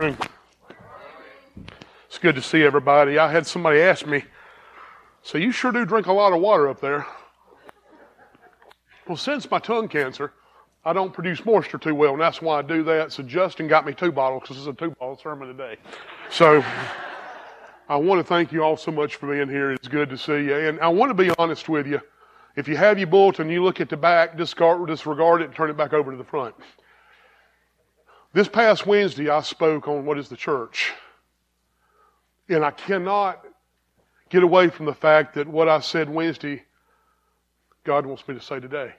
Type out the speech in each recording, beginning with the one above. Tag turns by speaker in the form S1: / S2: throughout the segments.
S1: It's good to see everybody. I had somebody ask me, so you sure do drink a lot of water up there. Well, since my tongue cancer, I don't produce moisture too well, and that's why I do that. So Justin got me two bottles because it's a two bottle sermon today. So I want to thank you all so much for being here. It's good to see you. And I want to be honest with you. If you have your bulletin, you look at the back, discard, disregard it, and turn it back over to the front. This past Wednesday, I spoke on what is the church. And I cannot get away from the fact that what I said Wednesday, God wants me to say today.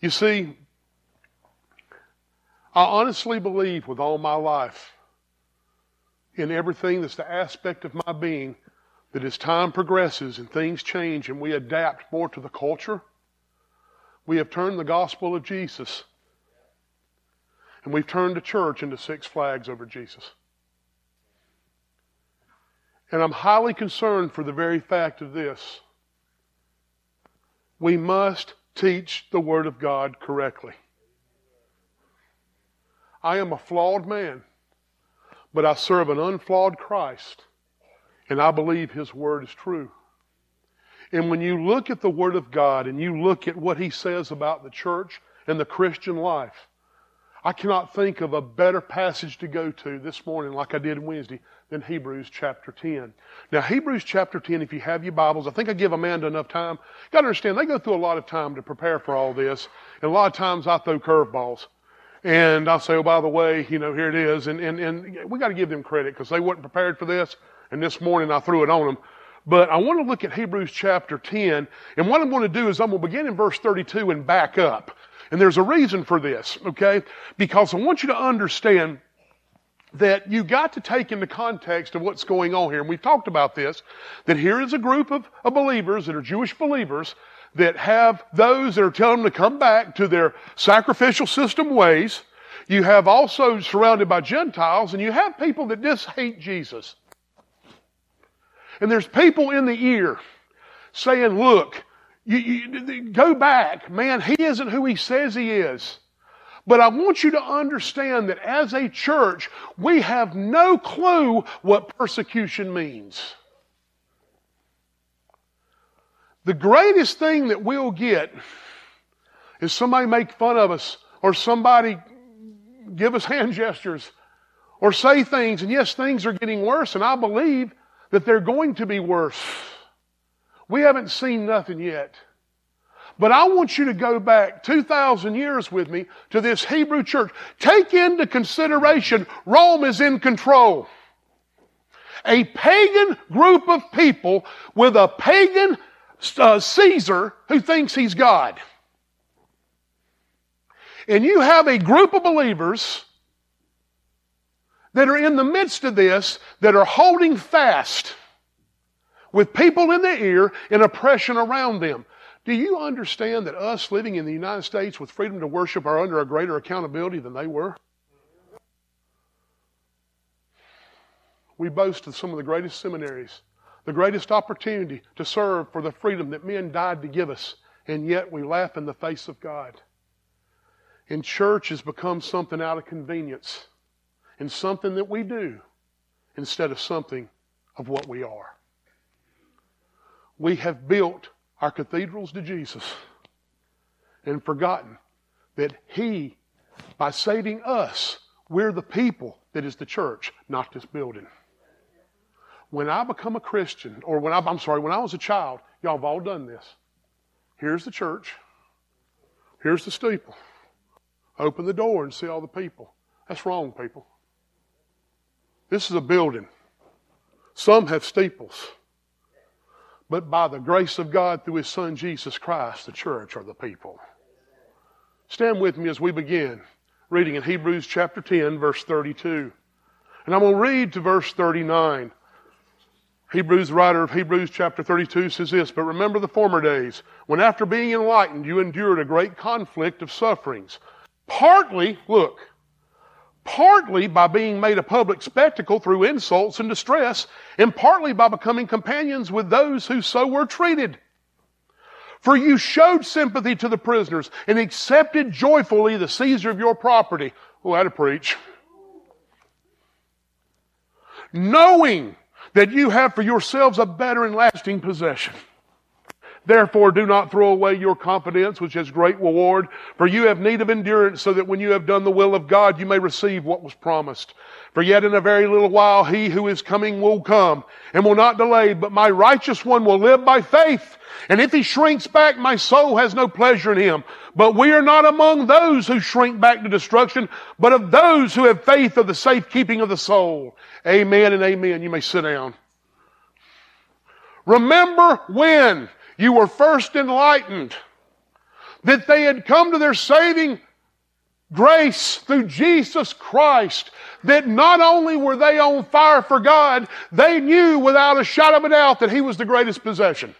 S1: You see, I honestly believe with all my life in everything that's the aspect of my being that as time progresses and things change and we adapt more to the culture, we have turned the gospel of Jesus and we've turned the church into Six Flags over Jesus. And I'm highly concerned for the very fact of this. We must teach the Word of God correctly. I am a flawed man, but I serve an unflawed Christ, and I believe His Word is true. And when you look at the Word of God and you look at what He says about the church and the Christian life, I cannot think of a better passage to go to this morning, like I did Wednesday, than Hebrews chapter 10. Now, Hebrews chapter 10, if you have your Bibles, I think I give Amanda enough time. You got to understand, they go through a lot of time to prepare for all this. And a lot of times I throw curveballs. And I'll say, oh, by the way, you know, here it is. And, and, and we got to give them credit because they weren't prepared for this. And this morning I threw it on them. But I want to look at Hebrews chapter 10. And what I'm going to do is I'm going to begin in verse 32 and back up. And there's a reason for this, okay? Because I want you to understand that you got to take into context of what's going on here. And we've talked about this, that here is a group of, of believers that are Jewish believers that have those that are telling them to come back to their sacrificial system ways. You have also surrounded by Gentiles, and you have people that just hate Jesus. And there's people in the ear saying, look, you, you, go back. Man, he isn't who he says he is. But I want you to understand that as a church, we have no clue what persecution means. The greatest thing that we'll get is somebody make fun of us or somebody give us hand gestures or say things. And yes, things are getting worse, and I believe that they're going to be worse. We haven't seen nothing yet. But I want you to go back 2,000 years with me to this Hebrew church. Take into consideration Rome is in control. A pagan group of people with a pagan uh, Caesar who thinks he's God. And you have a group of believers that are in the midst of this that are holding fast with people in their ear and oppression around them. Do you understand that us living in the United States with freedom to worship are under a greater accountability than they were? We boast of some of the greatest seminaries, the greatest opportunity to serve for the freedom that men died to give us, and yet we laugh in the face of God. And church has become something out of convenience and something that we do instead of something of what we are we have built our cathedrals to Jesus and forgotten that He, by saving us, we're the people that is the church, not this building. When I become a Christian, or when I, I'm sorry, when I was a child, y'all have all done this. Here's the church. Here's the steeple. Open the door and see all the people. That's wrong, people. This is a building. Some have steeples. But by the grace of God through His Son Jesus Christ, the church are the people. Stand with me as we begin reading in Hebrews chapter 10, verse 32. And I'm going to read to verse 39. Hebrews, the writer of Hebrews chapter 32 says this, But remember the former days, when after being enlightened you endured a great conflict of sufferings. Partly, look, partly by being made a public spectacle through insults and distress, and partly by becoming companions with those who so were treated. For you showed sympathy to the prisoners and accepted joyfully the seizure of your property. Oh, had to preach. Knowing that you have for yourselves a better and lasting possession. Therefore, do not throw away your confidence, which has great reward, for you have need of endurance, so that when you have done the will of God, you may receive what was promised. For yet in a very little while, he who is coming will come, and will not delay, but my righteous one will live by faith. And if he shrinks back, my soul has no pleasure in him. But we are not among those who shrink back to destruction, but of those who have faith of the safekeeping of the soul. Amen and amen. You may sit down. Remember when you were first enlightened, that they had come to their saving grace through Jesus Christ, that not only were they on fire for God, they knew without a shadow of a doubt that He was the greatest possession.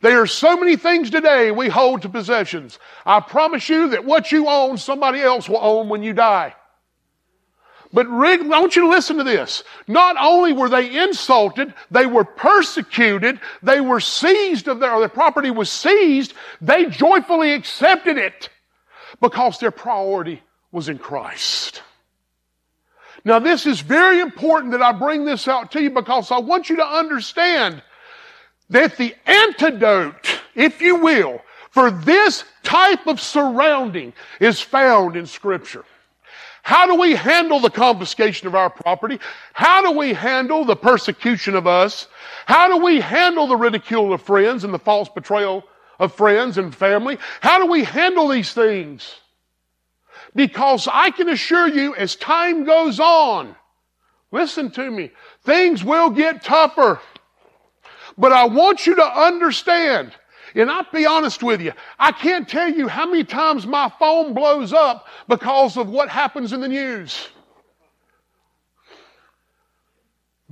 S1: There are so many things today we hold to possessions. I promise you that what you own, somebody else will own when you die. But Rick, I want you to listen to this. Not only were they insulted, they were persecuted, they were seized of their, or their property was seized, they joyfully accepted it because their priority was in Christ. Now this is very important that I bring this out to you because I want you to understand that the antidote, if you will, for this type of surrounding is found in scripture. How do we handle the confiscation of our property? How do we handle the persecution of us? How do we handle the ridicule of friends and the false betrayal of friends and family? How do we handle these things? Because I can assure you, as time goes on, listen to me, things will get tougher. But I want you to understand and I'll be honest with you, I can't tell you how many times my phone blows up because of what happens in the news.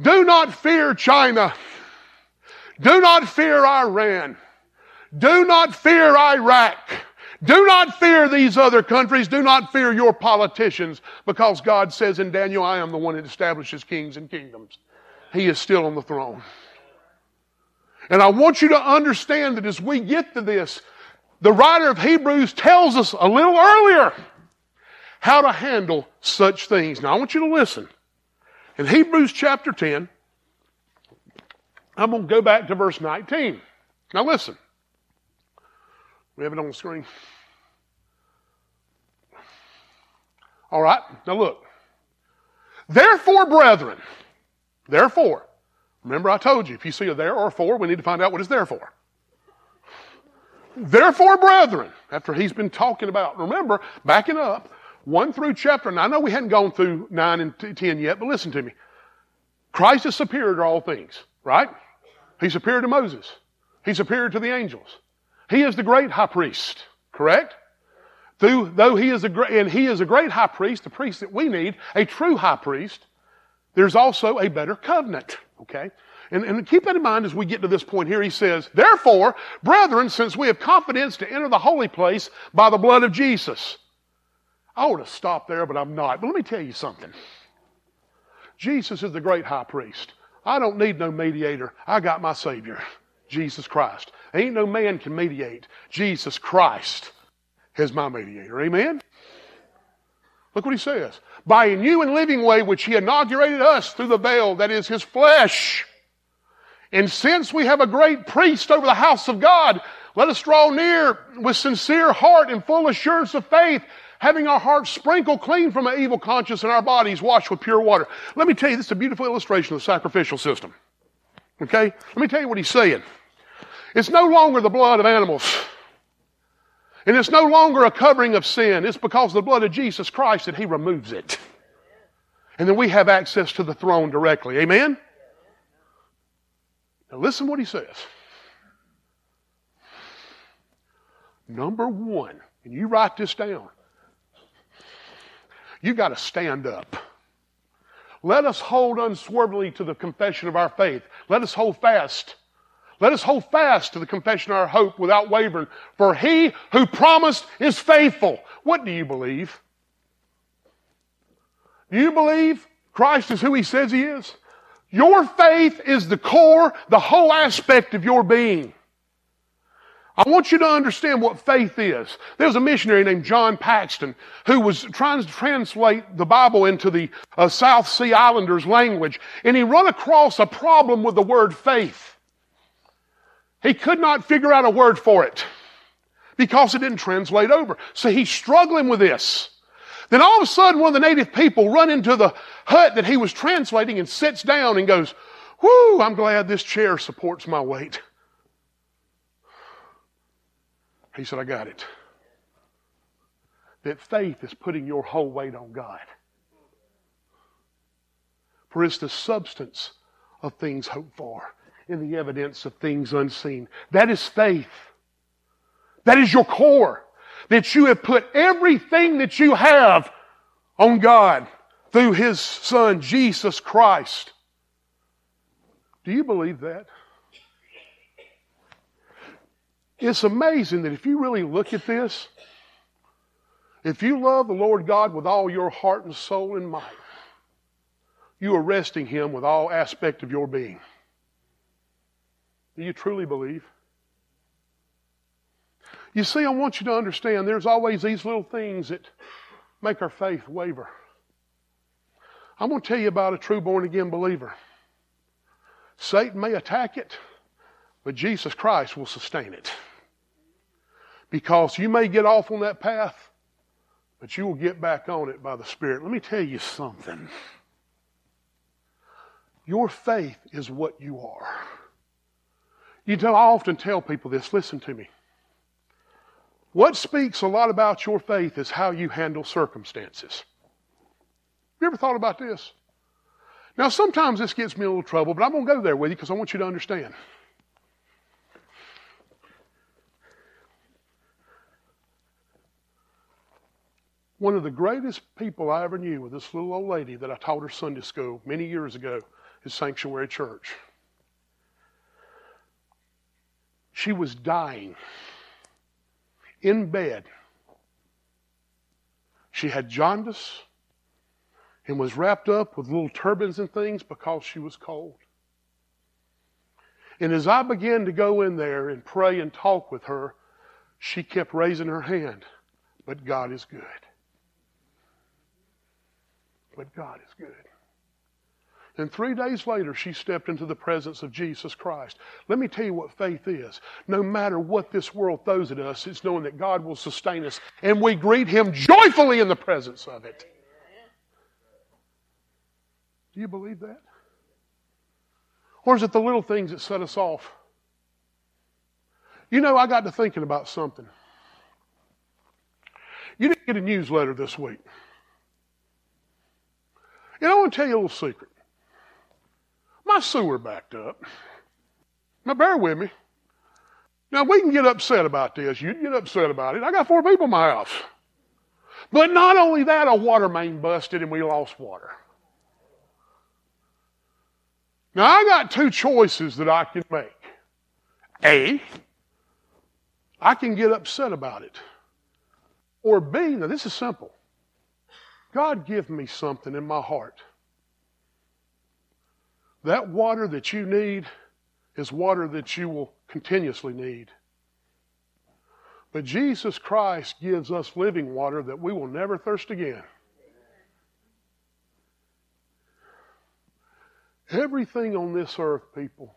S1: Do not fear China. Do not fear Iran. Do not fear Iraq. Do not fear these other countries. Do not fear your politicians because God says in Daniel, I am the one that establishes kings and kingdoms. He is still on the throne. And I want you to understand that as we get to this, the writer of Hebrews tells us a little earlier how to handle such things. Now I want you to listen. In Hebrews chapter 10, I'm going to go back to verse 19. Now listen. We have it on the screen. All right, now look. Therefore, brethren, therefore, Remember, I told you, if you see a there or for, we need to find out what it's there for. Therefore, brethren, after he's been talking about, remember, backing up, 1 through chapter, and I know we hadn't gone through 9 and 10 yet, but listen to me. Christ is superior to all things, right? He's superior to Moses. He's superior to the angels. He is the great high priest, correct? Through, though he is a great, and he is a great high priest, the priest that we need, a true high priest, there's also a better covenant. Okay? And, and keep that in mind as we get to this point here. He says, Therefore, brethren, since we have confidence to enter the holy place by the blood of Jesus. I ought to stop there, but I'm not. But let me tell you something. Jesus is the great high priest. I don't need no mediator. I got my Savior, Jesus Christ. Ain't no man can mediate. Jesus Christ is my mediator. Amen? Look what he says. By a new and living way which he inaugurated us through the veil, that is his flesh. And since we have a great priest over the house of God, let us draw near with sincere heart and full assurance of faith, having our hearts sprinkled clean from an evil conscience and our bodies washed with pure water. Let me tell you, this is a beautiful illustration of the sacrificial system. Okay? Let me tell you what he's saying. It's no longer the blood of animals. And it's no longer a covering of sin. It's because of the blood of Jesus Christ that He removes it. And then we have access to the throne directly. Amen? Now listen what He says. Number one, and you write this down. You got to stand up. Let us hold unswervingly to the confession of our faith. Let us hold fast let us hold fast to the confession of our hope without wavering, for he who promised is faithful. What do you believe? Do you believe Christ is who he says he is? Your faith is the core, the whole aspect of your being. I want you to understand what faith is. There was a missionary named John Paxton who was trying to translate the Bible into the uh, South Sea Islanders language, and he run across a problem with the word faith. He could not figure out a word for it because it didn't translate over. So he's struggling with this. Then all of a sudden, one of the native people run into the hut that he was translating and sits down and goes, Whoo, I'm glad this chair supports my weight. He said, I got it. That faith is putting your whole weight on God. For it's the substance of things hoped for and the evidence of things unseen. That is faith. That is your core. That you have put everything that you have on God through His Son, Jesus Christ. Do you believe that? It's amazing that if you really look at this, if you love the Lord God with all your heart and soul and might, you are resting Him with all aspect of your being. Do you truly believe? You see, I want you to understand there's always these little things that make our faith waver. I'm going to tell you about a true born again believer. Satan may attack it, but Jesus Christ will sustain it. Because you may get off on that path, but you will get back on it by the Spirit. Let me tell you something. Your faith is what you are. You know, I often tell people this listen to me. What speaks a lot about your faith is how you handle circumstances. You ever thought about this? Now, sometimes this gets me a little trouble, but I'm going to go there with you because I want you to understand. One of the greatest people I ever knew was this little old lady that I taught her Sunday school many years ago at Sanctuary Church. She was dying in bed. She had jaundice and was wrapped up with little turbans and things because she was cold. And as I began to go in there and pray and talk with her, she kept raising her hand. But God is good but God is good. And three days later, she stepped into the presence of Jesus Christ. Let me tell you what faith is. No matter what this world throws at us, it's knowing that God will sustain us, and we greet Him joyfully in the presence of it. Do you believe that? Or is it the little things that set us off? You know, I got to thinking about something. You didn't get a newsletter this week. Know, I want to tell you a little secret. My sewer backed up. Now, bear with me. Now, we can get upset about this. You get upset about it. I got four people in my house. But not only that, a water main busted and we lost water. Now, I got two choices that I can make. A, I can get upset about it. Or B, now this is simple. God, give me something in my heart. That water that you need is water that you will continuously need. But Jesus Christ gives us living water that we will never thirst again. Everything on this earth, people,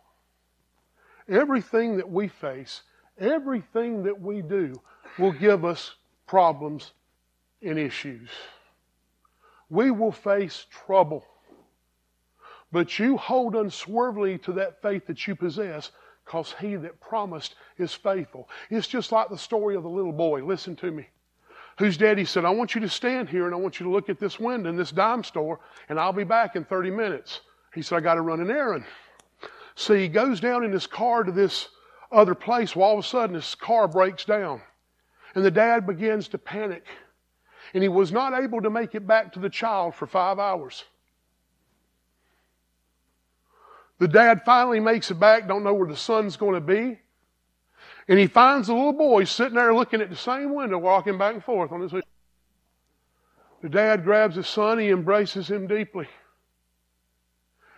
S1: everything that we face, everything that we do will give us problems and issues we will face trouble. But you hold unswervingly to that faith that you possess because he that promised is faithful. It's just like the story of the little boy. Listen to me. Whose daddy said, I want you to stand here and I want you to look at this window in this dime store and I'll be back in 30 minutes. He said, I got to run an errand. See, he goes down in his car to this other place. Well, all of a sudden, his car breaks down. And the dad begins to panic and he was not able to make it back to the child for five hours. The dad finally makes it back, don't know where the son's going to be. And he finds the little boy sitting there looking at the same window, walking back and forth on his. The dad grabs his son, he embraces him deeply.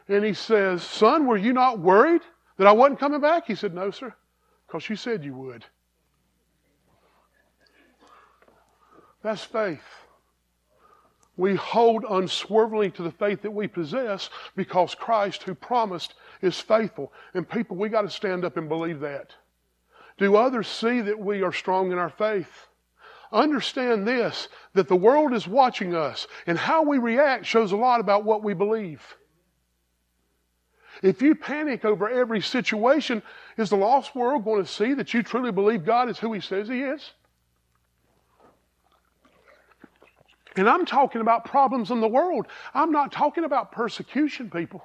S1: And he says, Son, were you not worried that I wasn't coming back? He said, No, sir, because you said you would. That's faith. We hold unswervingly to the faith that we possess because Christ, who promised, is faithful. And people, we got to stand up and believe that. Do others see that we are strong in our faith? Understand this that the world is watching us, and how we react shows a lot about what we believe. If you panic over every situation, is the lost world going to see that you truly believe God is who He says He is? And I'm talking about problems in the world. I'm not talking about persecution, people.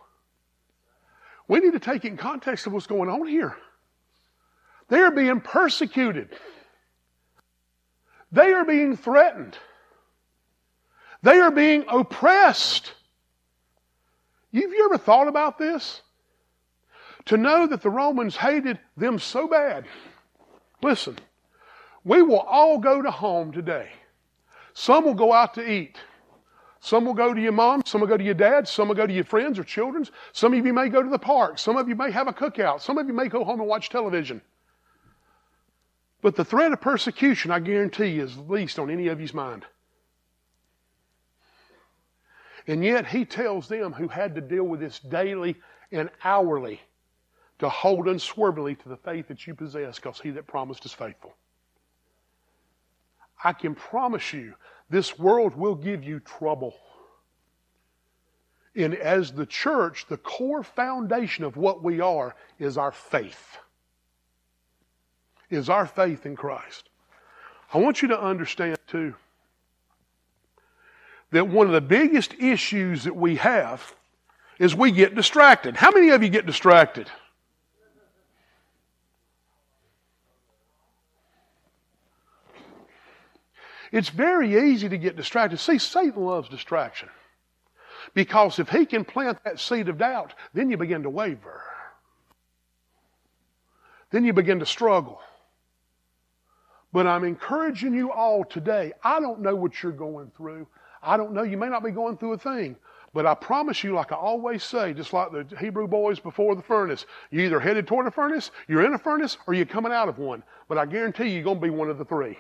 S1: We need to take it in context of what's going on here. They are being persecuted. They are being threatened. They are being oppressed. Have you ever thought about this? To know that the Romans hated them so bad. Listen, we will all go to home today some will go out to eat. Some will go to your mom, some will go to your dad, some will go to your friends or children's. Some of you may go to the park, some of you may have a cookout, some of you may go home and watch television. But the threat of persecution, I guarantee is least on any of you's mind. And yet, he tells them who had to deal with this daily and hourly to hold unswervingly to the faith that you possess because he that promised is faithful. I can promise you, this world will give you trouble. And as the church, the core foundation of what we are is our faith. Is our faith in Christ. I want you to understand, too, that one of the biggest issues that we have is we get distracted. How many of you get distracted? It's very easy to get distracted. See, Satan loves distraction. Because if he can plant that seed of doubt, then you begin to waver. Then you begin to struggle. But I'm encouraging you all today. I don't know what you're going through. I don't know. You may not be going through a thing. But I promise you, like I always say, just like the Hebrew boys before the furnace, you're either headed toward a furnace, you're in a furnace, or you're coming out of one. But I guarantee you, you're going to be one of the three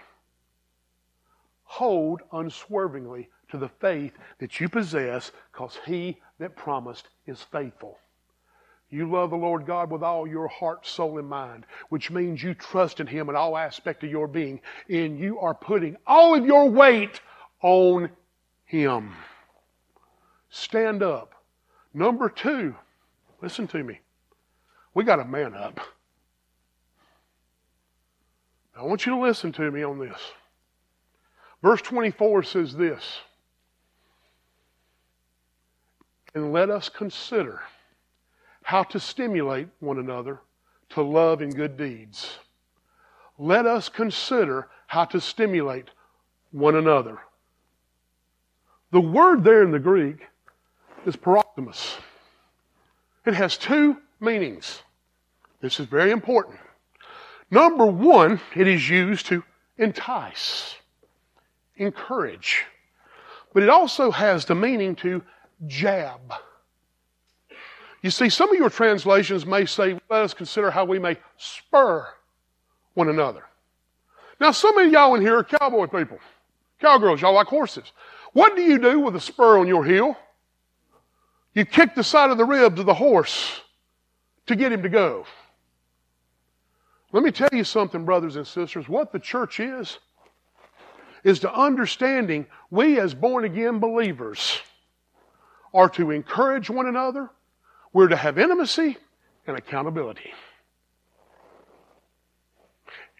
S1: hold unswervingly to the faith that you possess because he that promised is faithful. You love the Lord God with all your heart, soul, and mind, which means you trust in Him in all aspect of your being, and you are putting all of your weight on Him. Stand up. Number two, listen to me. We got to man up. I want you to listen to me on this. Verse 24 says this And let us consider how to stimulate one another to love and good deeds. Let us consider how to stimulate one another. The word there in the Greek is paroxysmos. It has two meanings. This is very important. Number one, it is used to entice encourage. But it also has the meaning to jab. You see, some of your translations may say, let us consider how we may spur one another. Now, some of y'all in here are cowboy people. Cowgirls, y'all like horses. What do you do with a spur on your heel? You kick the side of the ribs of the horse to get him to go. Let me tell you something, brothers and sisters. What the church is, is to understanding we as born again believers are to encourage one another, we're to have intimacy and accountability.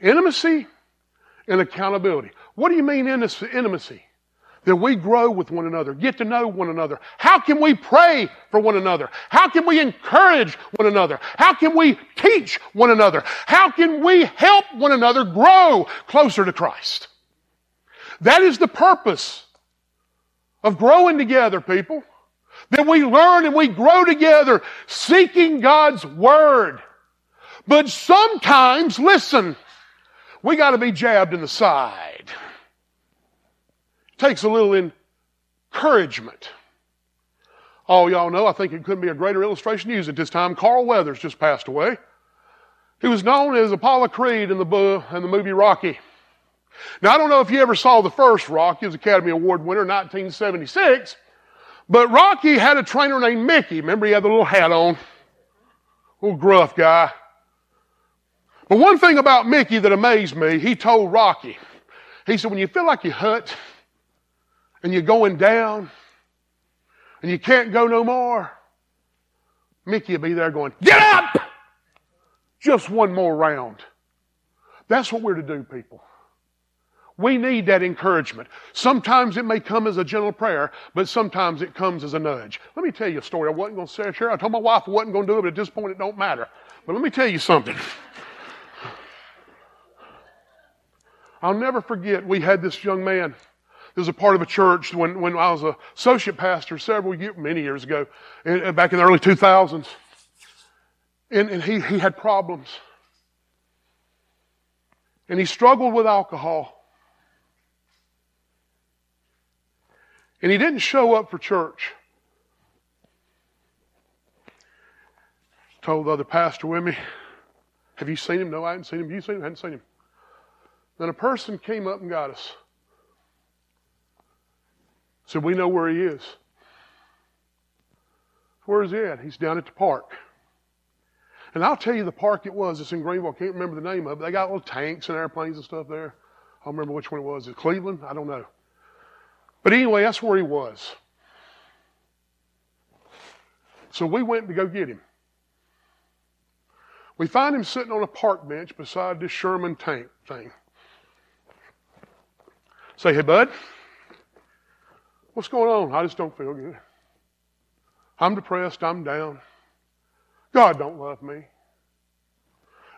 S1: Intimacy and accountability. What do you mean intimacy? That we grow with one another, get to know one another. How can we pray for one another? How can we encourage one another? How can we teach one another? How can we help one another grow closer to Christ? That is the purpose of growing together, people. That we learn and we grow together seeking God's Word. But sometimes, listen, we got to be jabbed in the side. It takes a little encouragement. Oh, y'all know, I think it couldn't be a greater illustration used at this time. Carl Weathers just passed away. He was known as Apollo Creed in the, in the movie Rocky. Now, I don't know if you ever saw the first Rocky, was Academy Award winner, 1976, but Rocky had a trainer named Mickey. Remember, he had the little hat on, little gruff guy. But one thing about Mickey that amazed me, he told Rocky, he said, when you feel like you're hurt and you're going down and you can't go no more, Mickey will be there going, get up! Just one more round. That's what we're to do, people. We need that encouragement. Sometimes it may come as a gentle prayer, but sometimes it comes as a nudge. Let me tell you a story. I wasn't going to share. I told my wife I wasn't going to do it, but at this point it don't matter. But let me tell you something. I'll never forget, we had this young man. There was a part of a church when, when I was a associate pastor several years, many years ago, in, back in the early 2000s. And, and he, he had problems. And he struggled with alcohol. And he didn't show up for church. Told the other pastor with me, Have you seen him? No, I hadn't seen him. You seen him? I hadn't seen him. Then a person came up and got us. Said, We know where he is. Where is he at? He's down at the park. And I'll tell you the park it was. It's in Greenville. I can't remember the name of it. They got little tanks and airplanes and stuff there. I don't remember which one it was. Is it Cleveland? I don't know. But anyway, that's where he was. So we went to go get him. We find him sitting on a park bench beside this Sherman tank thing. Say, hey, bud, what's going on? I just don't feel good. I'm depressed. I'm down. God don't love me.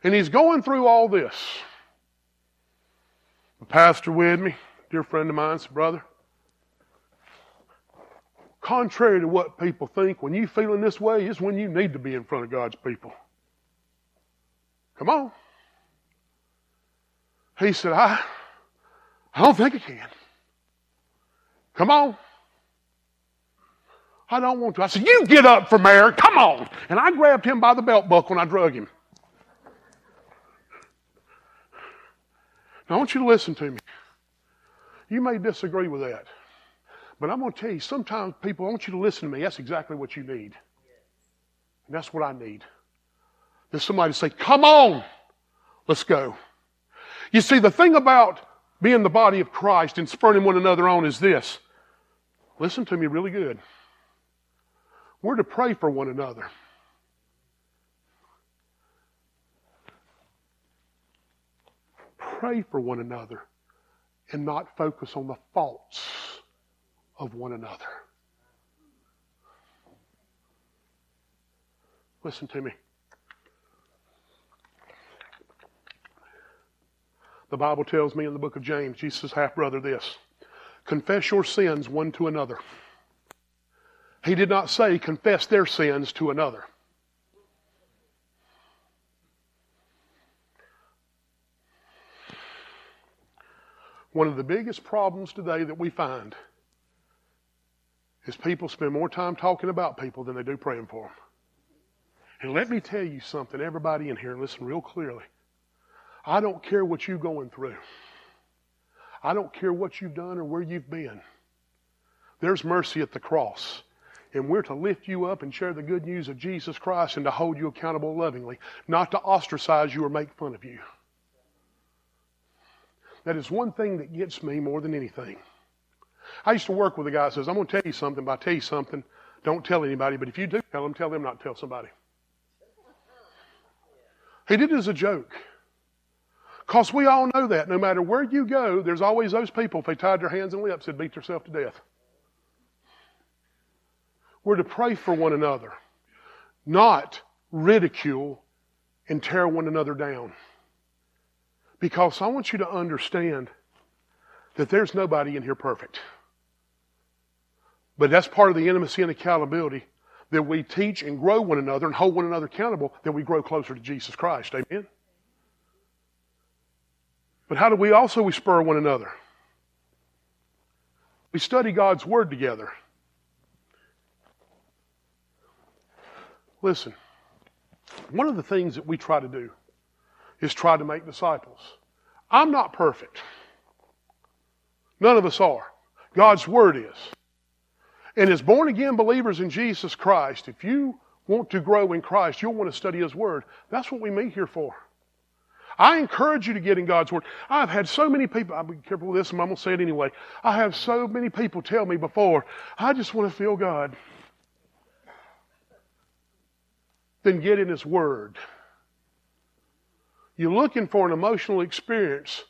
S1: And he's going through all this. The pastor with me, dear friend of mine, said, brother, contrary to what people think, when you're feeling this way is when you need to be in front of God's people. Come on. He said, I, I don't think I can. Come on. I don't want to. I said, You get up from there. Come on. And I grabbed him by the belt buckle and I drug him. Now, I want you to listen to me. You may disagree with that. But I'm going to tell you, sometimes people, I want you to listen to me. That's exactly what you need. And that's what I need. There's somebody to say, Come on, let's go. You see, the thing about being the body of Christ and spurning one another on is this. Listen to me really good. We're to pray for one another. Pray for one another and not focus on the faults of one another. Listen to me. The Bible tells me in the book of James, Jesus' half brother, this confess your sins one to another. He did not say confess their sins to another. One of the biggest problems today that we find is people spend more time talking about people than they do praying for them. And let me tell you something, everybody in here, listen real clearly. I don't care what you're going through. I don't care what you've done or where you've been. There's mercy at the cross. And we're to lift you up and share the good news of Jesus Christ and to hold you accountable lovingly, not to ostracize you or make fun of you. That is one thing that gets me more than anything. I used to work with a guy that says, I'm going to tell you something, but I tell you something, don't tell anybody, but if you do tell them, tell them not to tell somebody. He did it as a joke. Because we all know that no matter where you go, there's always those people, if they tied their hands and lips, that beat themselves to death. We're to pray for one another, not ridicule and tear one another down. Because I want you to understand that there's nobody in here perfect. But that's part of the intimacy and accountability that we teach and grow one another and hold one another accountable, that we grow closer to Jesus Christ. Amen? But how do we also we spur one another? We study God's Word together. Listen, one of the things that we try to do is try to make disciples. I'm not perfect. None of us are. God's Word is. And as born again believers in Jesus Christ, if you want to grow in Christ, you'll want to study His Word. That's what we meet here for. I encourage you to get in God's Word. I've had so many people, I'll be careful with this, and I'm going to say it anyway. I have so many people tell me before, I just want to feel God. Then get in His Word. You're looking for an emotional experience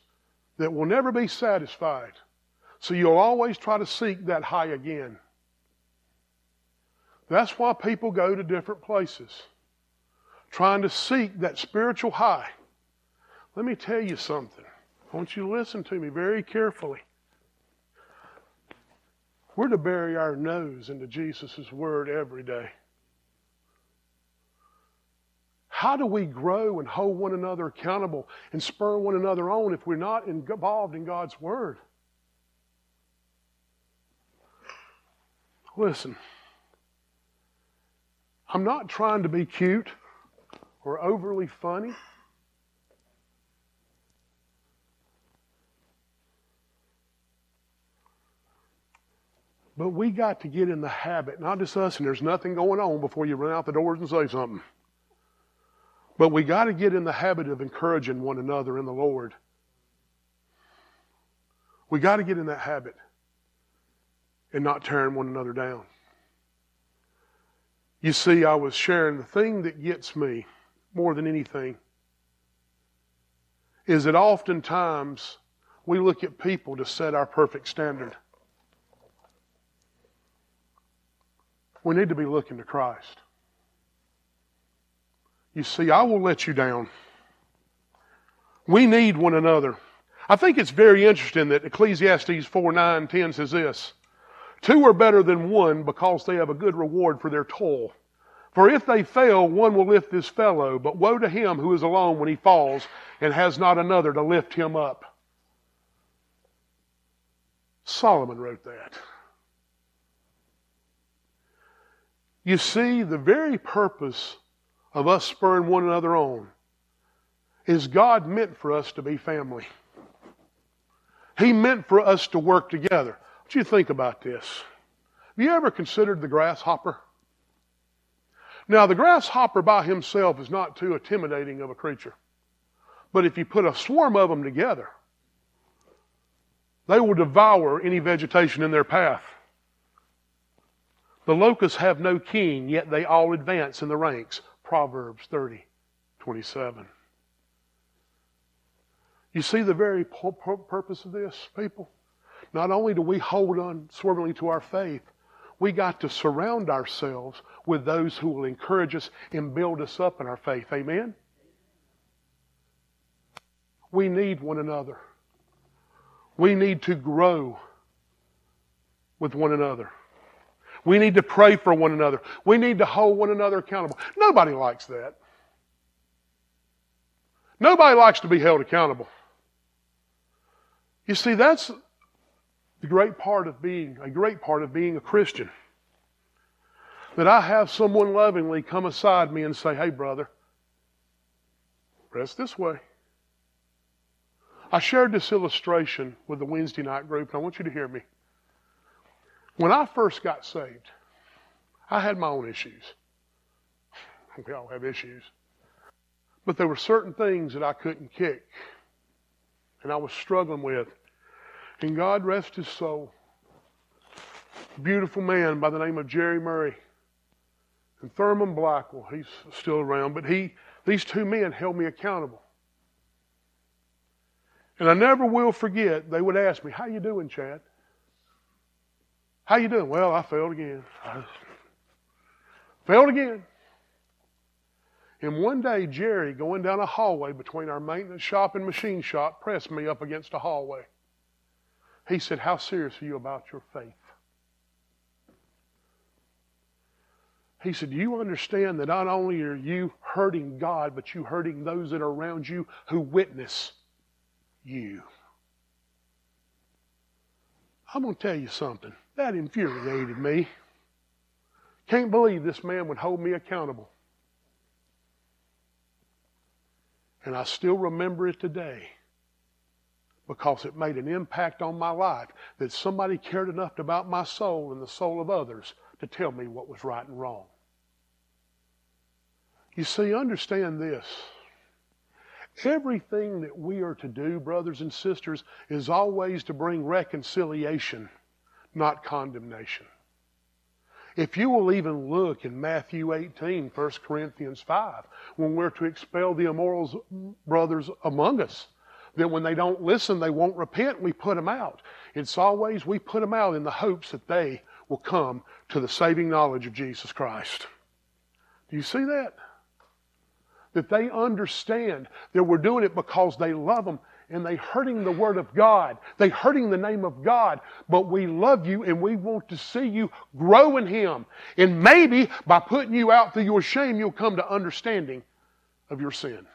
S1: that will never be satisfied. So you'll always try to seek that high again. That's why people go to different places, trying to seek that spiritual high. Let me tell you something. I want you to listen to me very carefully. We're to bury our nose into Jesus' Word every day. How do we grow and hold one another accountable and spur one another on if we're not involved in God's Word? Listen, I'm not trying to be cute or overly funny. But we got to get in the habit, not just us, and there's nothing going on before you run out the doors and say something. But we got to get in the habit of encouraging one another in the Lord. We got to get in that habit and not tearing one another down. You see, I was sharing the thing that gets me more than anything is that oftentimes we look at people to set our perfect standard. We need to be looking to Christ. You see, I will let you down. We need one another. I think it's very interesting that Ecclesiastes 4 9 10 says this Two are better than one because they have a good reward for their toil. For if they fail, one will lift his fellow, but woe to him who is alone when he falls and has not another to lift him up. Solomon wrote that. You see, the very purpose of us spurring one another on is God meant for us to be family. He meant for us to work together. You think about this? Have you ever considered the grasshopper? Now, the grasshopper by himself is not too intimidating of a creature. But if you put a swarm of them together, they will devour any vegetation in their path. The locusts have no king, yet they all advance in the ranks. Proverbs 30, 27. You see the very purpose of this, people? Not only do we hold unswervingly to our faith, we got to surround ourselves with those who will encourage us and build us up in our faith. Amen? We need one another. We need to grow with one another. We need to pray for one another. We need to hold one another accountable. Nobody likes that. Nobody likes to be held accountable. You see, that's the great part of being a great part of being a Christian. That I have someone lovingly come aside me and say, "Hey, brother, rest this way." I shared this illustration with the Wednesday night group, and I want you to hear me. When I first got saved, I had my own issues. We all have issues. But there were certain things that I couldn't kick, and I was struggling with. And God rest his soul. Beautiful man by the name of Jerry Murray. And Thurman Blackwell, he's still around, but he, these two men held me accountable. And I never will forget, they would ask me, how you doing, Chad? How you doing? Well, I failed again. I failed again. And one day, Jerry, going down a hallway between our maintenance shop and machine shop, pressed me up against a hallway. He said, How serious are you about your faith? He said, Do you understand that not only are you hurting God, but you hurting those that are around you who witness you? I'm going to tell you something. That infuriated me. Can't believe this man would hold me accountable. And I still remember it today. Because it made an impact on my life that somebody cared enough about my soul and the soul of others to tell me what was right and wrong. You see, understand this. Everything that we are to do, brothers and sisters, is always to bring reconciliation, not condemnation. If you will even look in Matthew 18, 1 Corinthians 5, when we're to expel the immoral brothers among us, that when they don't listen, they won't repent, we put them out. It's always we put them out in the hopes that they will come to the saving knowledge of Jesus Christ. Do you see that? That they understand that we're doing it because they love them and they're hurting the word of God. They're hurting the name of God. But we love you and we want to see you grow in Him. And maybe by putting you out through your shame, you'll come to understanding of your sin.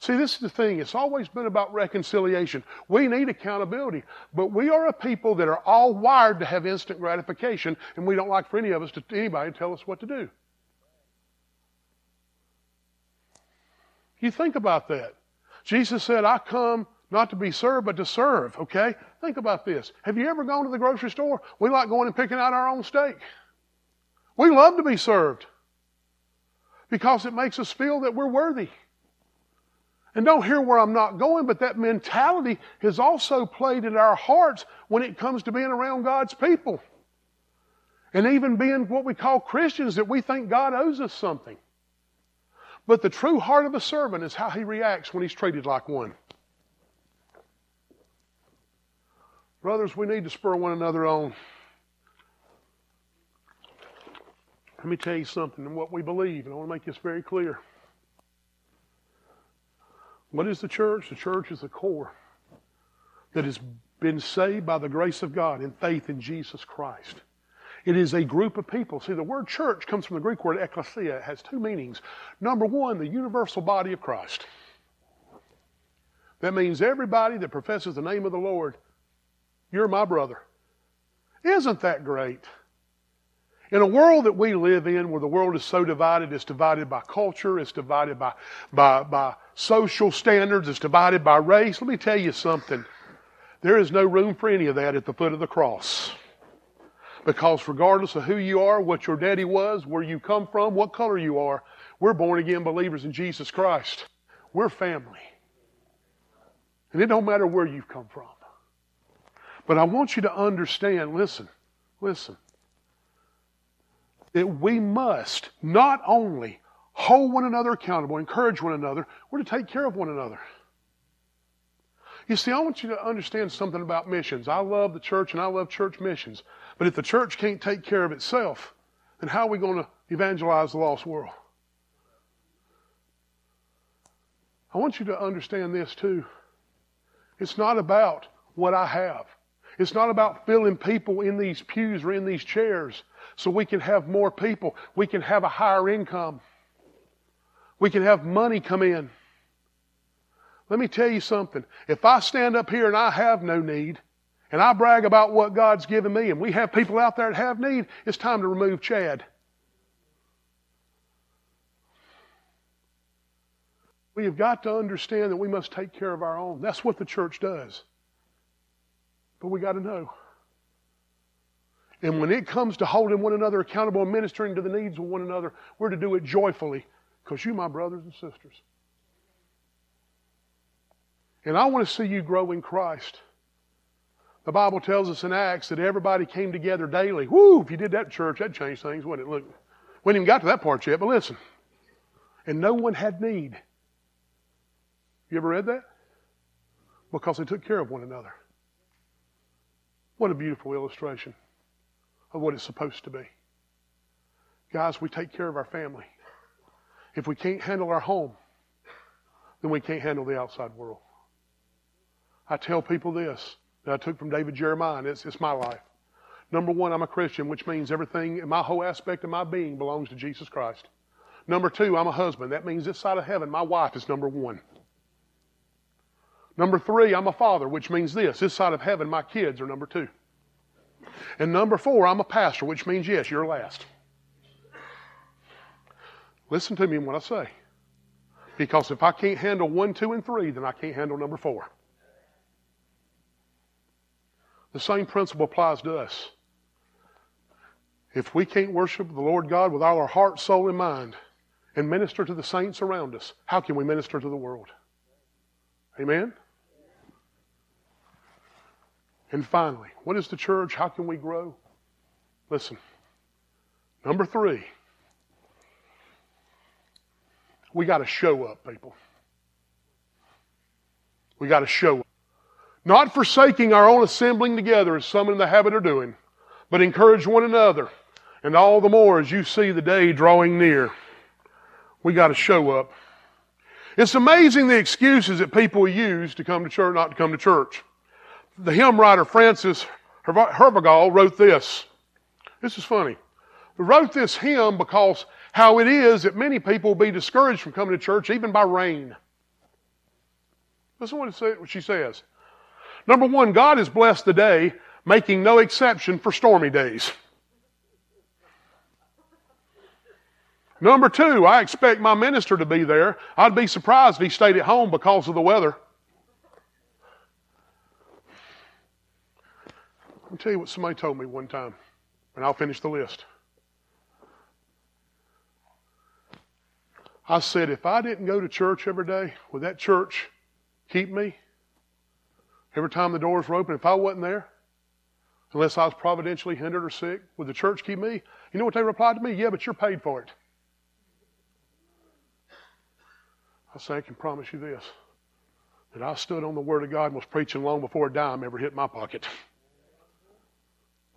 S1: See, this is the thing. It's always been about reconciliation. We need accountability, but we are a people that are all wired to have instant gratification, and we don't like for any of us to anybody to tell us what to do. You think about that. Jesus said, I come not to be served, but to serve, okay? Think about this. Have you ever gone to the grocery store? We like going and picking out our own steak. We love to be served because it makes us feel that we're worthy. And don't hear where I'm not going, but that mentality has also played in our hearts when it comes to being around God's people. And even being what we call Christians, that we think God owes us something. But the true heart of a servant is how he reacts when he's treated like one. Brothers, we need to spur one another on. Let me tell you something and what we believe, and I want to make this very clear. What is the church? The church is the core that has been saved by the grace of God in faith in Jesus Christ. It is a group of people. See, the word church comes from the Greek word ecclesia. It has two meanings. Number one, the universal body of Christ. That means everybody that professes the name of the Lord, you're my brother. Isn't that great? In a world that we live in where the world is so divided, it's divided by culture, it's divided by, by, by social standards, it's divided by race. Let me tell you something. There is no room for any of that at the foot of the cross. Because regardless of who you are, what your daddy was, where you come from, what color you are, we're born again believers in Jesus Christ. We're family. And it don't matter where you've come from. But I want you to understand, listen, listen that we must not only hold one another accountable, encourage one another, we're to take care of one another. You see, I want you to understand something about missions. I love the church and I love church missions. But if the church can't take care of itself, then how are we going to evangelize the lost world? I want you to understand this too. It's not about what I have. It's not about filling people in these pews or in these chairs so we can have more people. We can have a higher income. We can have money come in. Let me tell you something. If I stand up here and I have no need, and I brag about what God's given me, and we have people out there that have need, it's time to remove Chad. We have got to understand that we must take care of our own. That's what the church does. But we got to know. And when it comes to holding one another accountable and ministering to the needs of one another, we're to do it joyfully because you, my brothers and sisters. And I want to see you grow in Christ. The Bible tells us in Acts that everybody came together daily. Woo! If you did that church, that'd change things, wouldn't it? Look, we hadn't even got to that part yet, but listen. And no one had need. You ever read that? Because they took care of one another. What a beautiful illustration of what it's supposed to be. Guys, we take care of our family. If we can't handle our home, then we can't handle the outside world. I tell people this that I took from David Jeremiah, and it's, it's my life. Number one, I'm a Christian, which means everything, my whole aspect of my being belongs to Jesus Christ. Number two, I'm a husband. That means this side of heaven, my wife is number one. Number three, I'm a father, which means this this side of heaven, my kids are number two. And number four, I'm a pastor, which means, yes, you're last. Listen to me when I say. Because if I can't handle one, two, and three, then I can't handle number four. The same principle applies to us. If we can't worship the Lord God with all our heart, soul, and mind and minister to the saints around us, how can we minister to the world? Amen? And finally, what is the church? How can we grow? Listen. Number three, we got to show up, people. We got to show up. Not forsaking our own assembling together as some in the habit of doing, but encourage one another. And all the more as you see the day drawing near. We got to show up. It's amazing the excuses that people use to come to church, not to come to church. The hymn writer Frances Havergal wrote this. This is funny. He wrote this hymn because how it is that many people will be discouraged from coming to church even by rain. Listen what, what she says. Number one, God has blessed the day, making no exception for stormy days. Number two, I expect my minister to be there. I'd be surprised if he stayed at home because of the weather. Let me tell you what somebody told me one time, and I'll finish the list. I said, if I didn't go to church every day, would that church keep me? Every time the doors were open, if I wasn't there, unless I was providentially hindered or sick, would the church keep me? You know what they replied to me? Yeah, but you're paid for it. I say, I can promise you this that I stood on the Word of God and was preaching long before a dime ever hit my pocket.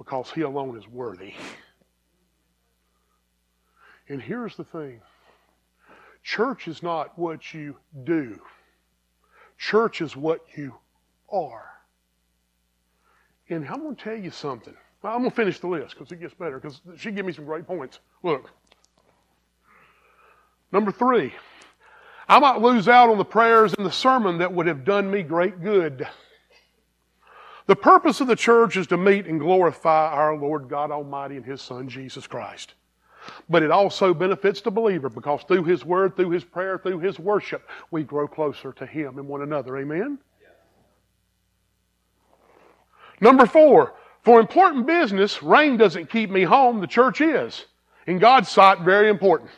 S1: Because He alone is worthy. And here's the thing church is not what you do, church is what you are. And I'm going to tell you something. Well, I'm going to finish the list because it gets better because she gave me some great points. Look. Number three, I might lose out on the prayers and the sermon that would have done me great good. The purpose of the church is to meet and glorify our Lord God Almighty and His Son, Jesus Christ. But it also benefits the believer because through His Word, through His prayer, through His worship, we grow closer to Him and one another. Amen? Number four, for important business, rain doesn't keep me home, the church is. In God's sight, very important.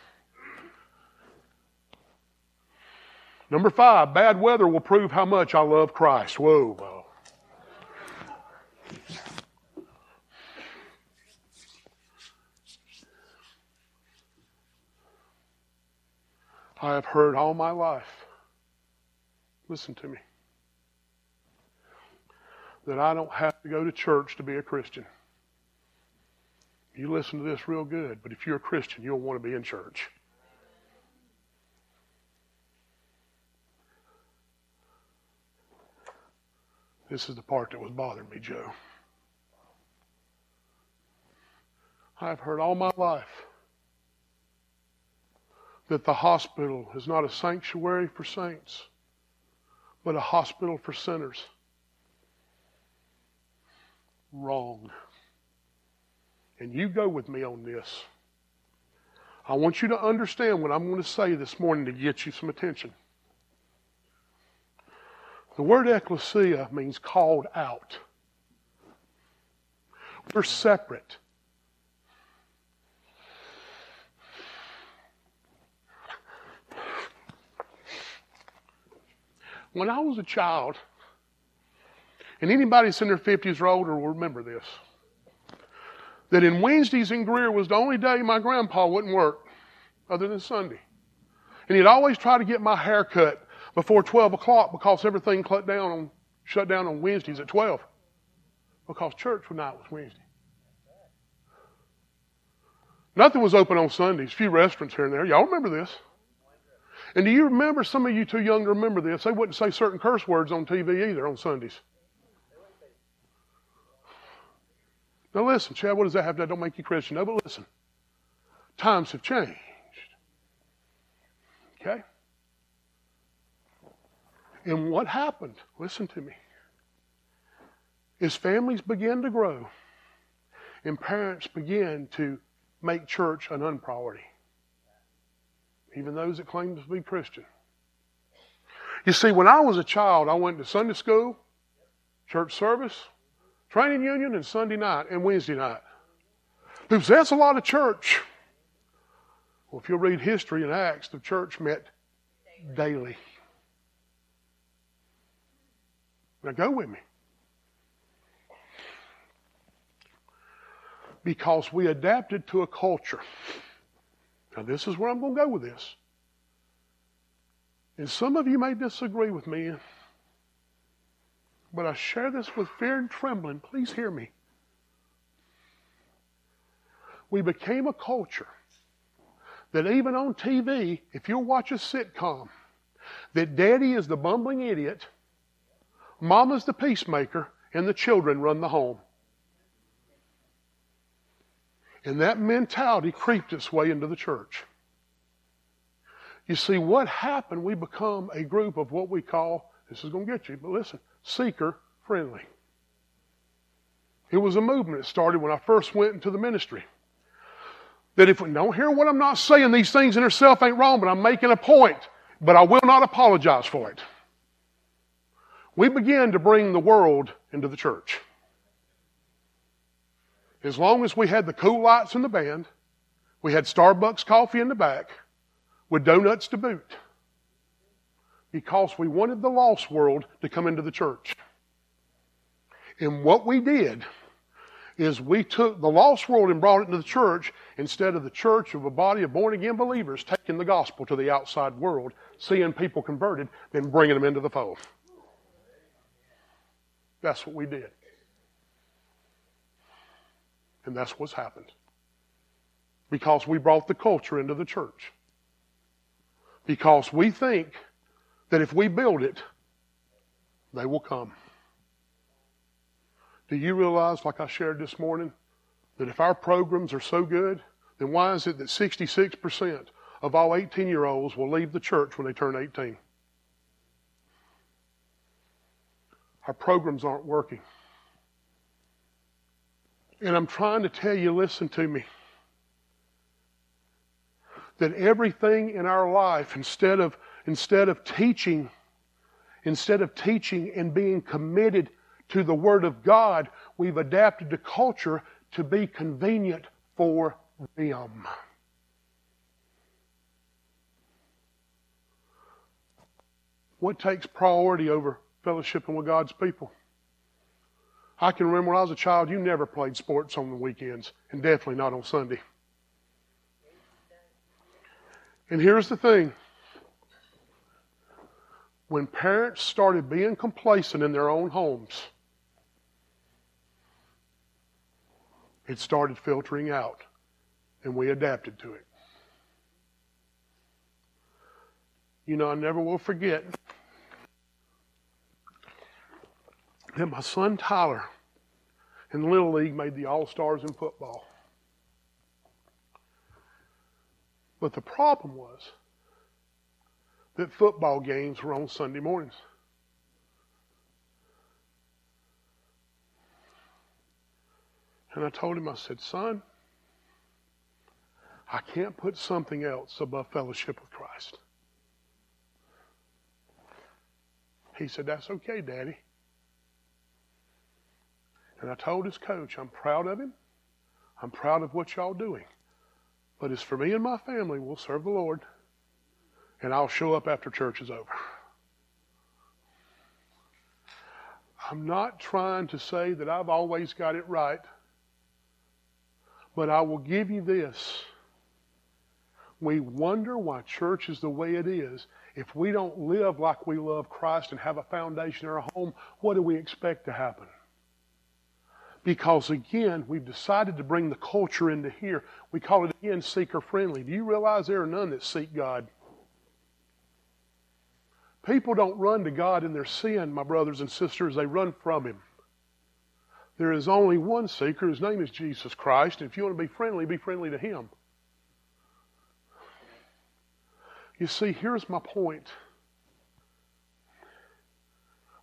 S1: Number five, bad weather will prove how much I love Christ. Whoa, whoa. I have heard all my life, listen to me, that I don't have to go to church to be a Christian. You listen to this real good, but if you're a Christian, you'll want to be in church. This is the part that was bothering me, Joe. I've heard all my life that the hospital is not a sanctuary for saints, but a hospital for sinners. Wrong. And you go with me on this. I want you to understand what I'm going to say this morning to get you some attention. The word ecclesia means called out. We're separate. When I was a child, and anybody that's in their 50s or older will remember this, that in Wednesdays in Greer was the only day my grandpa wouldn't work other than Sunday. And he'd always try to get my hair cut before 12 o'clock because everything shut down on, shut down on Wednesdays at 12 because church night was Wednesday. Nothing was open on Sundays. A few restaurants here and there. Y'all remember this? And do you remember, some of you too young to remember this, they wouldn't say certain curse words on TV either on Sundays. Now listen, Chad, what does that have to do? Don't make you Christian. No, but listen. Times have changed. Okay? And what happened, listen to me, is families began to grow and parents began to make church an unpriority. Even those that claim to be Christian. You see, when I was a child, I went to Sunday school, church service, Training union and Sunday night and Wednesday night. Say that's a lot of church. Well, if you'll read history and Acts, the church met daily. Now go with me. Because we adapted to a culture. Now, this is where I'm going to go with this. And some of you may disagree with me, but I share this with fear and trembling. Please hear me. We became a culture that even on TV, if you watch a sitcom, that daddy is the bumbling idiot, mama's the peacemaker, and the children run the home. And that mentality creeped its way into the church. You see, what happened, we become a group of what we call, this is going to get you, but listen, seeker friendly. It was a movement. It started when I first went into the ministry. That if we don't hear what I'm not saying, these things in itself ain't wrong, but I'm making a point. But I will not apologize for it. We began to bring the world into the church. As long as we had the cool lights in the band, we had Starbucks coffee in the back, with donuts to boot. Because we wanted the lost world to come into the church. And what we did is we took the lost world and brought it into the church instead of the church of a body of born again believers taking the gospel to the outside world, seeing people converted, then bringing them into the fold. That's what we did. And that's what's happened. Because we brought the culture into the church. Because we think that if we build it, they will come. Do you realize, like I shared this morning, that if our programs are so good, then why is it that 66% of all 18 year olds will leave the church when they turn 18? Our programs aren't working. And I'm trying to tell you, listen to me, that everything in our life, instead of, instead of teaching, instead of teaching and being committed to the Word of God, we've adapted to culture to be convenient for them. What takes priority over fellowshipping with God's people? I can remember when I was a child, you never played sports on the weekends, and definitely not on Sunday. And here's the thing when parents started being complacent in their own homes, it started filtering out, and we adapted to it. You know, I never will forget that my son Tyler in the Little League made the All Stars in football. But the problem was that football games were on Sunday mornings. And I told him, I said, son, I can't put something else above fellowship with Christ. He said, That's okay, Daddy. And I told his coach, I'm proud of him. I'm proud of what y'all doing. But as for me and my family, we'll serve the Lord. And I'll show up after church is over. I'm not trying to say that I've always got it right. But I will give you this. We wonder why church is the way it is. If we don't live like we love Christ and have a foundation in our home, what do we expect to happen? Because again, we've decided to bring the culture into here. We call it again seeker friendly. Do you realize there are none that seek God? People don't run to God in their sin, my brothers and sisters, they run from Him. There is only one seeker. His name is Jesus Christ. And if you want to be friendly, be friendly to him. You see, here's my point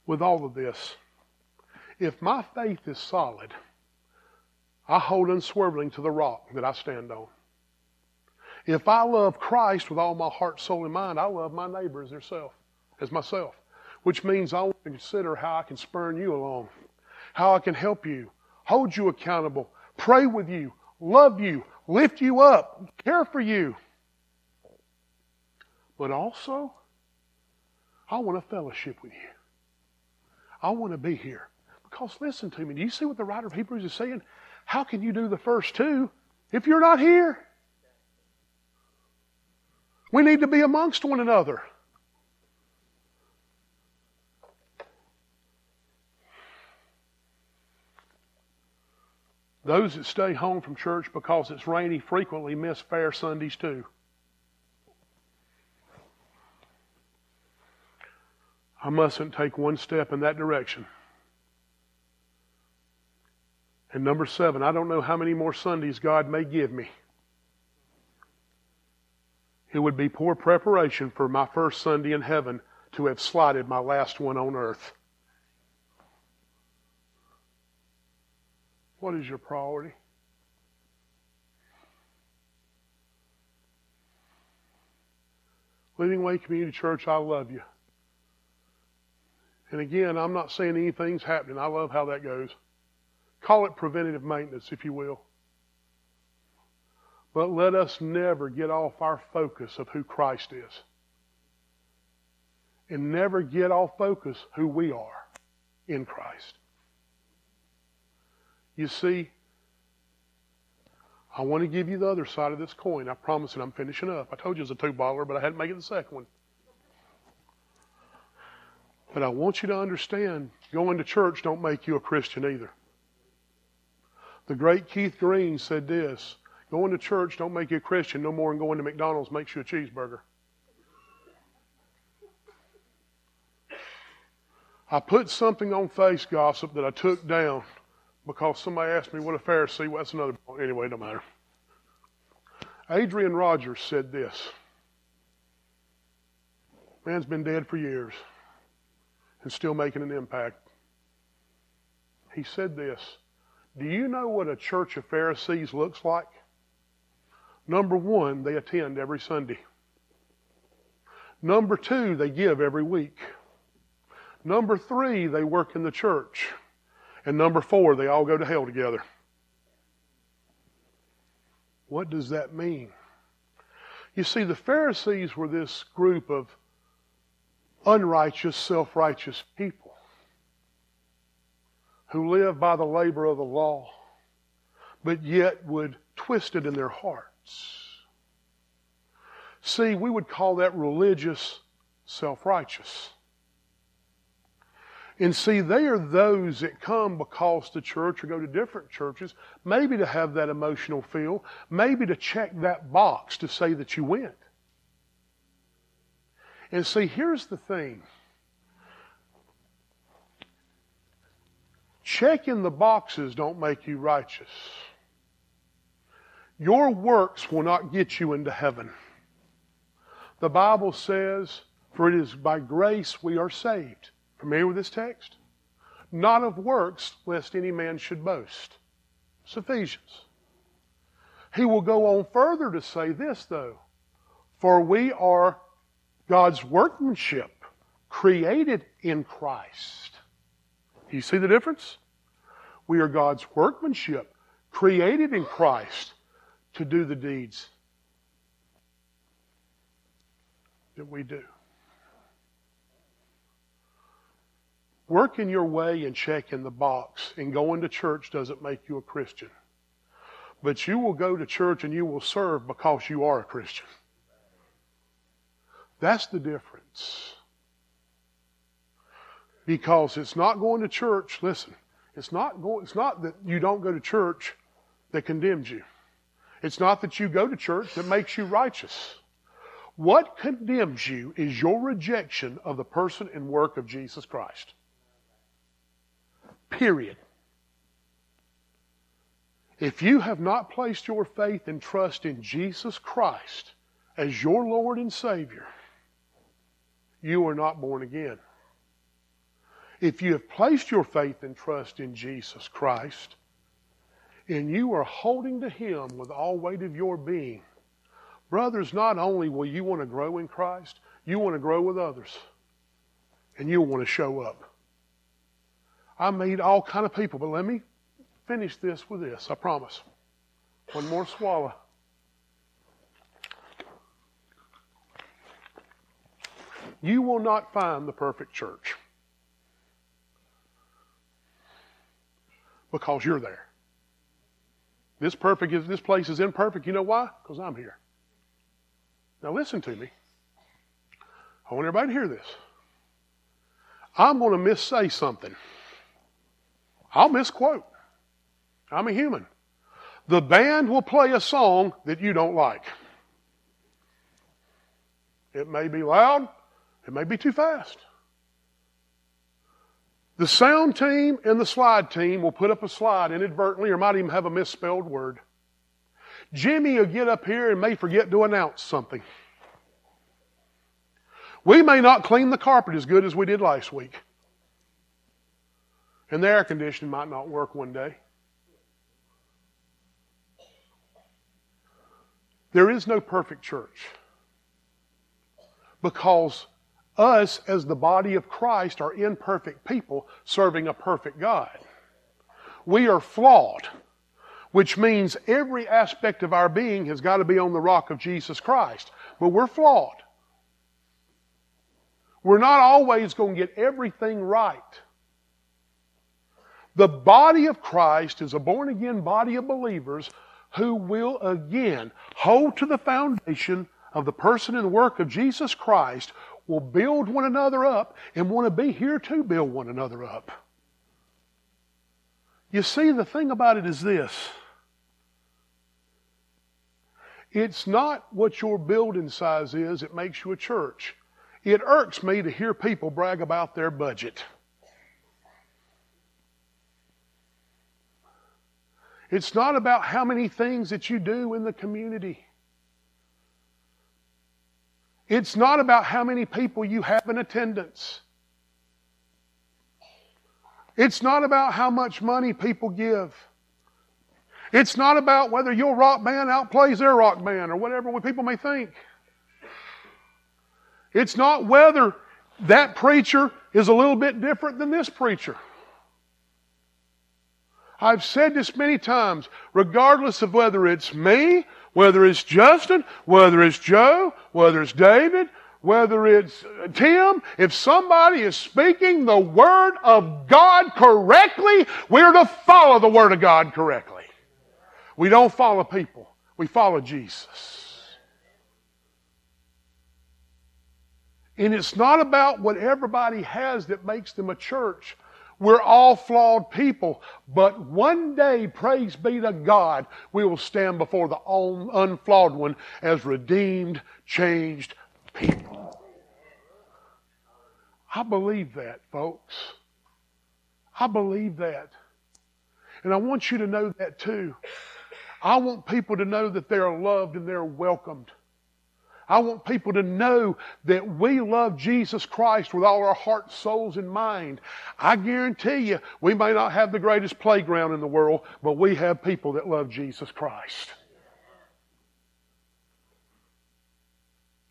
S1: with all of this. If my faith is solid, I hold unswerving to the rock that I stand on. If I love Christ with all my heart, soul, and mind, I love my neighbor as their self, as myself, which means I want to consider how I can spurn you along how I can help you, hold you accountable, pray with you, love you, lift you up, care for you. But also, I want a fellowship with you. I want to be here. Because listen to me, do you see what the writer of Hebrews is saying? How can you do the first two if you're not here? We need to be amongst one another. Those that stay home from church because it's rainy frequently miss fair Sundays too. I mustn't take one step in that direction. And number seven, I don't know how many more Sundays God may give me. It would be poor preparation for my first Sunday in heaven to have slighted my last one on earth. What is your priority? Living Way Community Church, I love you. And again, I'm not saying anything's happening. I love how that goes. Call it preventative maintenance, if you will. But let us never get off our focus of who Christ is. And never get off focus who we are in Christ. You see, I want to give you the other side of this coin. I promise and I'm finishing up. I told you it was a two baller, but I had to make it the second one. But I want you to understand going to church don't make you a Christian either. The great Keith Green said this Going to church don't make you a Christian no more than going to McDonald's makes you a cheeseburger. I put something on Face Gossip that I took down because somebody asked me what a Pharisee was. That's another Anyway, no matter. Adrian Rogers said this Man's been dead for years and still making an impact. He said this Do you know what a church of Pharisees looks like? Number one, they attend every Sunday. Number two, they give every week. Number three, they work in the church. And number four, they all go to hell together. What does that mean? You see, the Pharisees were this group of unrighteous, self righteous people who live by the labor of the law, but yet would twist it in their hearts. See, we would call that religious self righteous. And see, they are those that come because the church or go to different churches, maybe to have that emotional feel, maybe to check that box to say that you went. And see, here's the thing checking the boxes don't make you righteous. Your works will not get you into heaven. The Bible says, For it is by grace we are saved. Familiar with this text? Not of works, lest any man should boast. It's Ephesians. He will go on further to say this, though. For we are God's workmanship, created in Christ. You see the difference? We are God's workmanship, created in Christ to do the deeds that we do. Working your way and checking the box and going to church doesn't make you a Christian. But you will go to church and you will serve because you are a Christian. That's the difference. Because it's not going to church, listen, it's not going, it's not that you don't go to church that condemns you. It's not that you go to church that makes you righteous. What condemns you is your rejection of the person and work of Jesus Christ. Period. If you have not placed your faith and trust in Jesus Christ as your Lord and Savior, you are not born again. If you have placed your faith and trust in Jesus Christ, and you are holding to Him with all weight of your being, brothers, not only will you want to grow in Christ, you want to grow with others, and you'll want to show up. I meet all kind of people, but let me finish this with this, I promise. One more swallow. You will not find the perfect church because you're there. This perfect is this place is imperfect. You know why? Because I'm here. Now listen to me. I want everybody to hear this. I'm going to missay something. I'll misquote. I'm a human. The band will play a song that you don't like. It may be loud, it may be too fast. The sound team and the slide team will put up a slide inadvertently or might even have a misspelled word. Jimmy will get up here and may forget to announce something. We may not clean the carpet as good as we did last week. And the air conditioning might not work one day. There is no perfect church because us, as the body of Christ, are imperfect people serving a perfect God. We are flawed, which means every aspect of our being has got to be on the rock of Jesus Christ. But we're flawed. We're not always going to get everything right. The body of Christ is a born again body of believers who will again hold to the foundation of the person and work of Jesus Christ, will build one another up, and want to be here to build one another up. You see, the thing about it is this it's not what your building size is that makes you a church. It irks me to hear people brag about their budget. It's not about how many things that you do in the community. It's not about how many people you have in attendance. It's not about how much money people give. It's not about whether your rock band outplays their rock band or whatever people may think. It's not whether that preacher is a little bit different than this preacher. I've said this many times, regardless of whether it's me, whether it's Justin, whether it's Joe, whether it's David, whether it's Tim, if somebody is speaking the Word of God correctly, we're to follow the Word of God correctly. We don't follow people, we follow Jesus. And it's not about what everybody has that makes them a church. We're all flawed people, but one day, praise be to God, we will stand before the unflawed one as redeemed, changed people. I believe that, folks. I believe that. And I want you to know that too. I want people to know that they're loved and they're welcomed. I want people to know that we love Jesus Christ with all our hearts, souls, and mind. I guarantee you, we may not have the greatest playground in the world, but we have people that love Jesus Christ.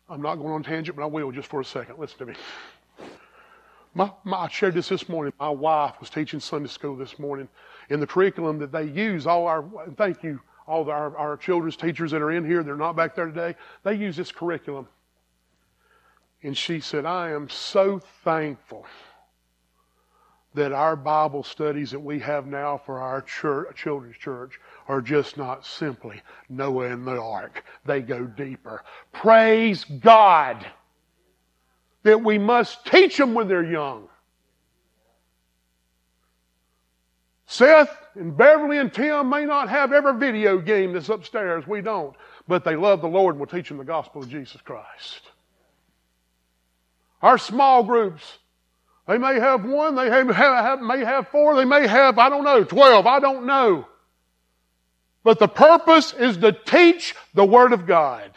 S1: I'm not going on tangent, but I will just for a second. Listen to me. My, my, I shared this this morning. My wife was teaching Sunday school this morning. In the curriculum that they use, all our, thank you, all the, our, our children's teachers that are in here, they're not back there today, they use this curriculum. And she said, I am so thankful that our Bible studies that we have now for our church, children's church are just not simply Noah and the ark. They go deeper. Praise God that we must teach them when they're young. Seth and Beverly and Tim may not have every video game that's upstairs. We don't. But they love the Lord and will teach them the gospel of Jesus Christ. Our small groups, they may have one, they may have four, they may have, I don't know, 12, I don't know. But the purpose is to teach the Word of God.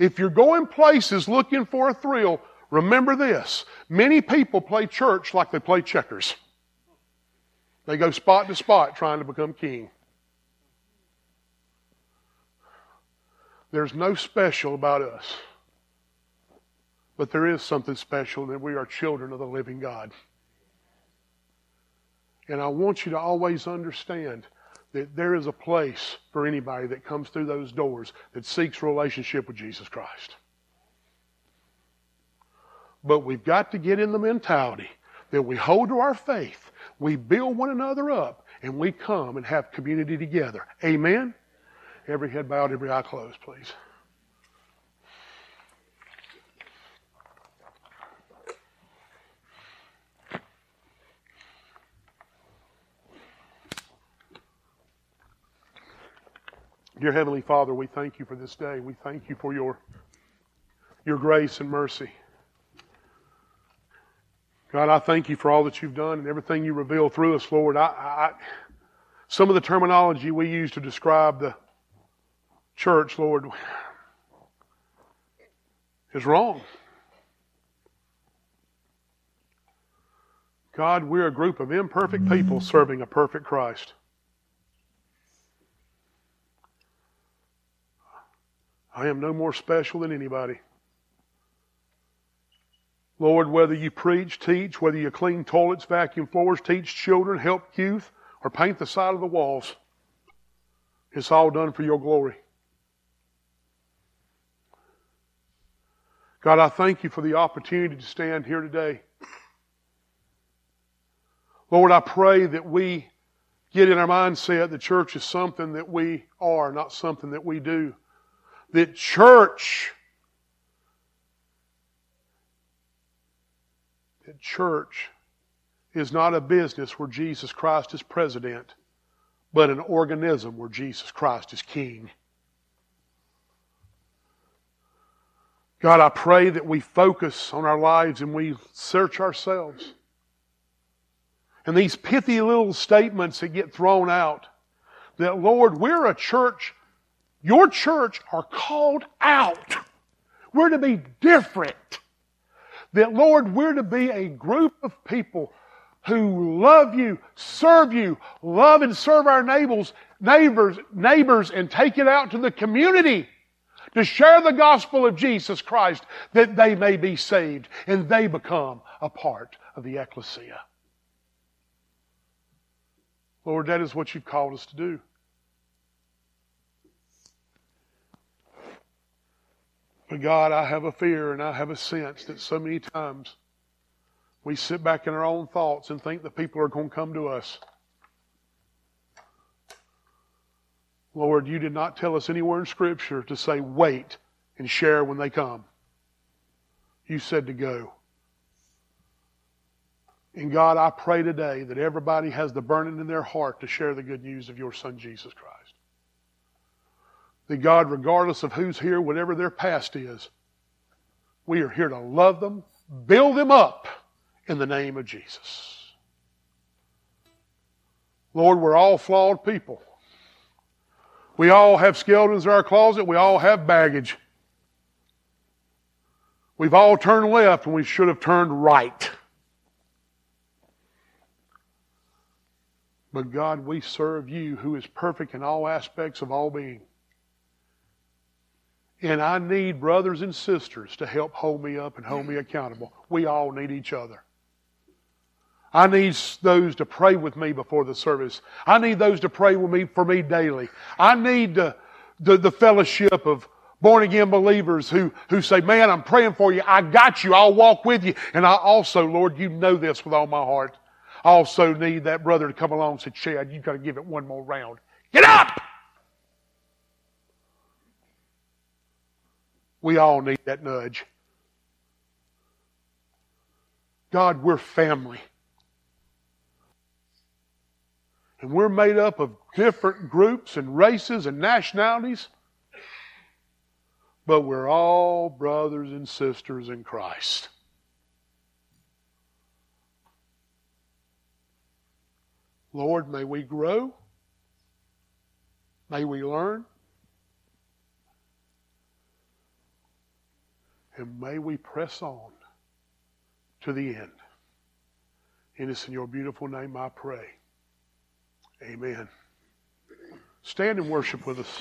S1: If you're going places looking for a thrill, Remember this many people play church like they play checkers. They go spot to spot trying to become king. There's no special about us. But there is something special that we are children of the living God. And I want you to always understand that there is a place for anybody that comes through those doors that seeks relationship with Jesus Christ. But we've got to get in the mentality that we hold to our faith, we build one another up, and we come and have community together. Amen? Every head bowed, every eye closed, please. Dear Heavenly Father, we thank you for this day. We thank you for your, your grace and mercy. God, I thank you for all that you've done and everything you reveal through us, Lord. I, I, some of the terminology we use to describe the church, Lord, is wrong. God, we're a group of imperfect people serving a perfect Christ. I am no more special than anybody. Lord, whether you preach, teach, whether you clean toilets, vacuum floors, teach children, help youth, or paint the side of the walls, it's all done for your glory. God, I thank you for the opportunity to stand here today. Lord, I pray that we get in our mindset the church is something that we are, not something that we do that church, that church is not a business where Jesus Christ is president, but an organism where Jesus Christ is king. God, I pray that we focus on our lives and we search ourselves. And these pithy little statements that get thrown out that, Lord, we're a church your church are called out. We're to be different. That, Lord, we're to be a group of people who love you, serve you, love and serve our neighbors, neighbors, neighbors, and take it out to the community to share the gospel of Jesus Christ that they may be saved and they become a part of the ecclesia. Lord, that is what you've called us to do. But God, I have a fear and I have a sense that so many times we sit back in our own thoughts and think that people are going to come to us. Lord, you did not tell us anywhere in Scripture to say wait and share when they come. You said to go. And God, I pray today that everybody has the burning in their heart to share the good news of your Son, Jesus Christ that God, regardless of who's here, whatever their past is, we are here to love them, build them up in the name of Jesus. Lord, we're all flawed people. We all have skeletons in our closet. We all have baggage. We've all turned left when we should have turned right. But God, we serve you who is perfect in all aspects of all being. And I need brothers and sisters to help hold me up and hold me accountable. We all need each other. I need those to pray with me before the service. I need those to pray with me for me daily. I need the, the, the fellowship of born again believers who, who say, Man, I'm praying for you. I got you. I'll walk with you. And I also, Lord, you know this with all my heart. I also need that brother to come along and say, Chad, you've got to give it one more round. Get up! We all need that nudge. God, we're family. And we're made up of different groups and races and nationalities, but we're all brothers and sisters in Christ. Lord, may we grow. May we learn. And may we press on to the end. And it's in your beautiful name I pray. Amen. Stand and worship with us.